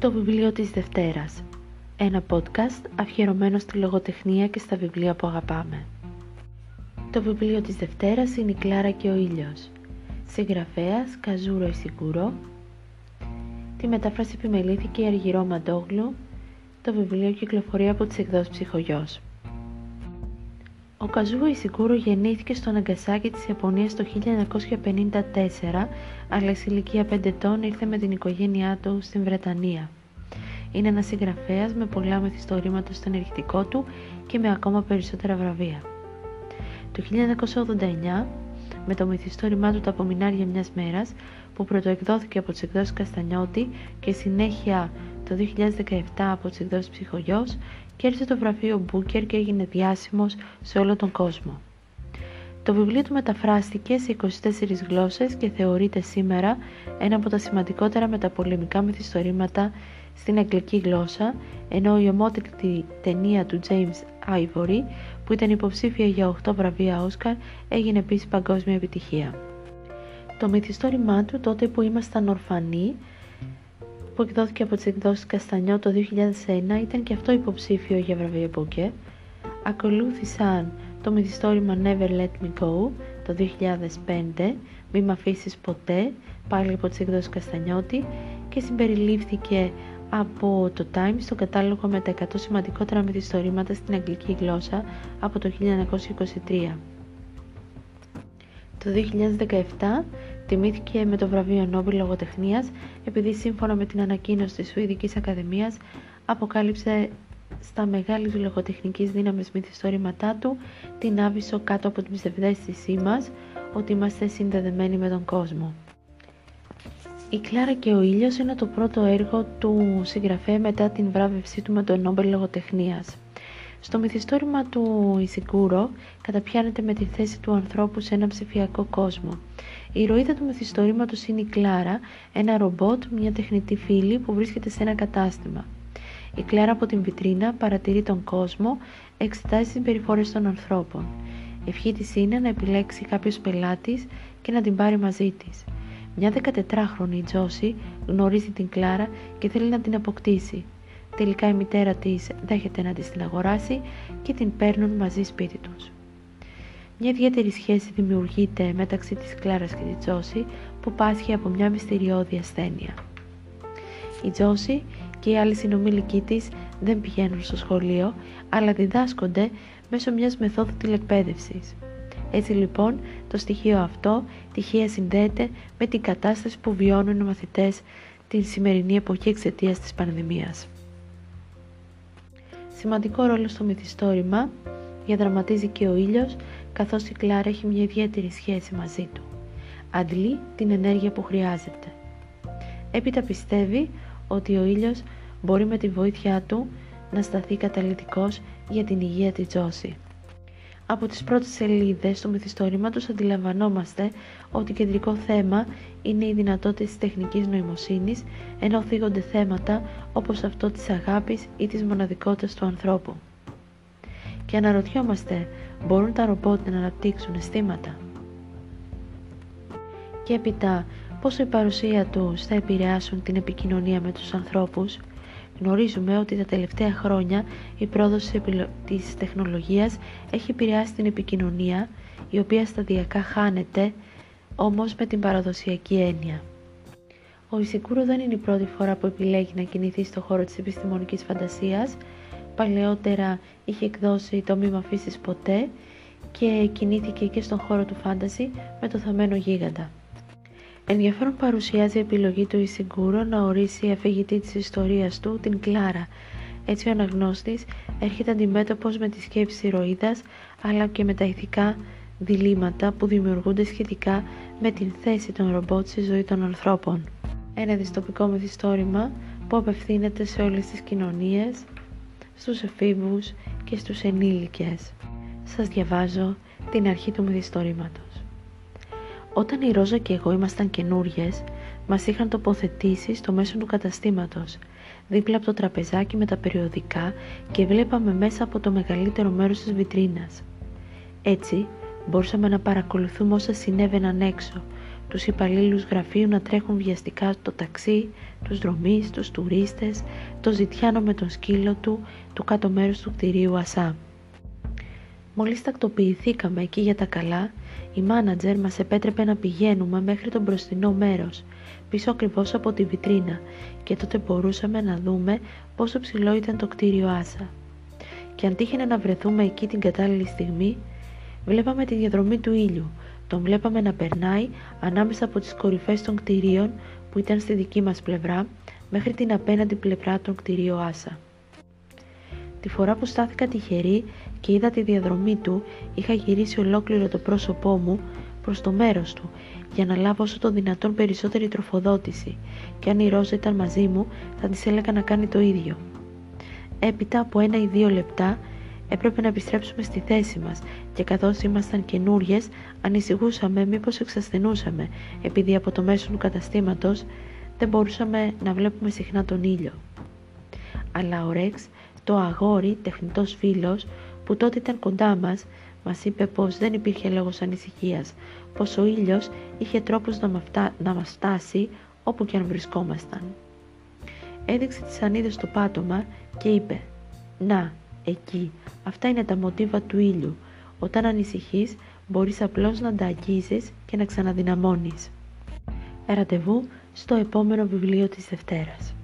Το βιβλίο της Δευτέρας. Ένα podcast αφιερωμένο στη λογοτεχνία και στα βιβλία που αγαπάμε. Το βιβλίο της Δευτέρας είναι η Κλάρα και ο Ήλιος. Συγγραφέας Καζούρο Ισικούρο. Τη μετάφραση επιμελήθηκε η Αργυρό Μαντόγλου. Το βιβλίο κυκλοφορεί από τις εκδόσεις Ψυχογιός. Ο Καζούο Ισικούρο γεννήθηκε στο Ναγκασάκι της Ιαπωνίας το 1954, αλλά σε ηλικία 5 ετών ήρθε με την οικογένειά του στην Βρετανία. Είναι ένας συγγραφέας με πολλά μυθιστορήματα στο ενεργητικό του και με ακόμα περισσότερα βραβεία. Το 1989, με το μυθιστόρημά του «Τα απομεινάρια μιας μέρας», που πρωτοεκδόθηκε από τις εκδόσεις Καστανιώτη και συνέχεια το 2017 από τις εκδόσεις Ψυχογιός, κέρδισε το βραβείο Μπούκερ και έγινε διάσημος σε όλο τον κόσμο. Το βιβλίο του μεταφράστηκε σε 24 γλώσσες και θεωρείται σήμερα ένα από τα σημαντικότερα μεταπολεμικά μυθιστορήματα στην αγγλική γλώσσα, ενώ η ομότικτη ταινία του James Ivory, που ήταν υποψήφια για 8 βραβεία Όσκαρ, έγινε επίσης παγκόσμια επιτυχία. Το μυθιστόρημά του, τότε που ήμασταν ορφανοί, που εκδόθηκε από τις εκδόσεις Καστανιό το 2001 ήταν και αυτό υποψήφιο για βραβείο Μπούκε. Ακολούθησαν το μυθιστόρημα Never Let Me Go το 2005, Μη μ' αφήσεις ποτέ, πάλι από τις εκδόσεις Καστανιώτη και συμπεριλήφθηκε από το Times στο κατάλογο με τα 100 σημαντικότερα μυθιστορήματα στην αγγλική γλώσσα από το 1923. Το 2017 τιμήθηκε με το βραβείο Νόμπελ Λογοτεχνίας επειδή σύμφωνα με την ανακοίνωση της Σουηδικής Ακαδημίας αποκάλυψε στα μεγάλης λογοτεχνικής δύναμης μυθιστόρηματά του την άβυσο κάτω από την ψευδέστησή μας ότι είμαστε συνδεδεμένοι με τον κόσμο. Η Κλάρα και ο ήλιος είναι το πρώτο έργο του συγγραφέα μετά την βράβευσή του με τον Νόμπελ Λογοτεχνίας. Στο μυθιστόρημα του Ισικούρο καταπιάνεται με τη θέση του ανθρώπου σε ένα ψηφιακό κόσμο. Η ηρωίδα του μυθιστορήματος είναι η Κλάρα, ένα ρομπότ, μια τεχνητή φίλη που βρίσκεται σε ένα κατάστημα. Η Κλάρα από την βιτρίνα παρατηρεί τον κόσμο, εξετάζει τις συμπεριφορές των ανθρώπων. Ευχή της είναι να επιλέξει κάποιος πελάτης και να την πάρει μαζί της. Μια 14χρονη Τζόση γνωρίζει την Κλάρα και θέλει να την αποκτήσει. Τελικά η μητέρα της δέχεται να της την αγοράσει και την παίρνουν μαζί σπίτι τους. Μια ιδιαίτερη σχέση δημιουργείται μεταξύ της Κλάρας και της Τζόση που πάσχει από μια μυστηριώδη ασθένεια. Η Τζόση και οι άλλοι συνομιλικοί της δεν πηγαίνουν στο σχολείο αλλά διδάσκονται μέσω μιας μεθόδου τηλεκπαίδευσης. Έτσι λοιπόν το στοιχείο αυτό τυχαία συνδέεται με την κατάσταση που βιώνουν οι μαθητές την σημερινή εποχή εξαιτίας της πανδημίας. Σημαντικό ρόλο στο μυθιστόρημα διαδραματίζει και ο ήλιος καθώς η Κλάρα έχει μια ιδιαίτερη σχέση μαζί του. Αντλεί την ενέργεια που χρειάζεται. Έπειτα πιστεύει ότι ο ήλιος μπορεί με τη βοήθειά του να σταθεί καταλητικός για την υγεία της Τζόση. Από τις πρώτες σελίδες του μυθιστορήματος αντιλαμβανόμαστε ότι κεντρικό θέμα είναι οι δυνατότητες της τεχνικής νοημοσύνης ενώ θίγονται θέματα όπως αυτό της αγάπης ή της μοναδικότητας του ανθρώπου. Και αναρωτιόμαστε, μπορούν τα ρομπότ να αναπτύξουν αισθήματα; Και έπειτα, πόσο η παρουσία τους θα επηρεάσουν την επικοινωνία με τους ανθρώπους; Γνωρίζουμε ότι τα τελευταία χρόνια η πρόοδος της τεχνολογίας έχει επηρεάσει την επικοινωνία, η οποία σταδιακά χάνεται, όμως με την παραδοσιακή έννοια. Ο Ισικούρο δεν είναι η πρώτη φορά που επιλέγει να κινηθεί στον χώρο της επιστημονικής φαντασίας. Παλαιότερα είχε εκδώσει το «Μη αφήσεις ποτέ» και κινήθηκε και στον χώρο του φάνταση με το θαμένο γίγαντα. Ενδιαφέρον παρουσιάζει η επιλογή του Ισιγκούρο να ορίσει αφηγητή της ιστορίας του, την Κλάρα. Έτσι ο αναγνώστης έρχεται αντιμέτωπος με τη σκέψη ηρωίδας, αλλά και με τα ηθικά διλήμματα που δημιουργούνται σχετικά με την θέση των ρομπότ στη ζωή των ανθρώπων. Ένα δυστοπικό μυθιστόρημα που απευθύνεται σε όλες τις κοινωνίες, στους εφήβους και στους ενήλικες. Σας διαβάζω την αρχή του μυθιστορήματος. Όταν η Ρόζα και εγώ ήμασταν καινούριες, μας είχαν τοποθετήσει στο μέσο του καταστήματος, δίπλα από το τραπεζάκι με τα περιοδικά και βλέπαμε μέσα από το μεγαλύτερο μέρος της βιτρίνας. Έτσι, μπορούσαμε να παρακολουθούμε όσα συνέβαιναν έξω, τους υπαλλήλους γραφείου να τρέχουν βιαστικά το ταξί, τους δρομείς, τους τουρίστες, το ζητιάνο με τον σκύλο του, του κάτω μέρους του κτηρίου Ασά. Μόλις τακτοποιηθήκαμε εκεί για τα καλά, η μάνατζερ μας επέτρεπε να πηγαίνουμε μέχρι το μπροστινό μέρος, πίσω ακριβώς από τη βιτρίνα και τότε μπορούσαμε να δούμε πόσο ψηλό ήταν το κτίριο Άσα. Και αν τύχαινε να βρεθούμε εκεί την κατάλληλη στιγμή, βλέπαμε τη διαδρομή του ήλιου, τον βλέπαμε να περνάει ανάμεσα από τις κορυφές των κτηρίων που ήταν στη δική μας πλευρά μέχρι την απέναντι πλευρά των κτηρίων Άσα. Τη φορά που στάθηκα τυχερή και είδα τη διαδρομή του, είχα γυρίσει ολόκληρο το πρόσωπό μου προς το μέρος του για να λάβω όσο το δυνατόν περισσότερη τροφοδότηση και αν η Ρόζα ήταν μαζί μου θα της έλεγα να κάνει το ίδιο. Έπειτα από ένα ή δύο λεπτά έπρεπε να επιστρέψουμε στη θέση μας και καθώς ήμασταν καινούριε, ανησυχούσαμε μήπως εξασθενούσαμε επειδή από το μέσο του καταστήματος δεν μπορούσαμε να βλέπουμε συχνά τον ήλιο. Αλλά ο Ρέξ, το αγόρι, τεχνητός φίλος, που τότε ήταν κοντά μας, μας είπε πως δεν υπήρχε λόγος ανησυχίας, πως ο ήλιος είχε τρόπους να, να μας φτάσει όπου και αν βρισκόμασταν. Έδειξε τις σανίδες στο πάτωμα και είπε «Να, εκεί, αυτά είναι τα μοτίβα του ήλιου. Όταν ανησυχείς, μπορείς απλώς να τα αγγίζεις και να ξαναδυναμώνεις». Ραντεβού στο επόμενο βιβλίο της Δευτέρας.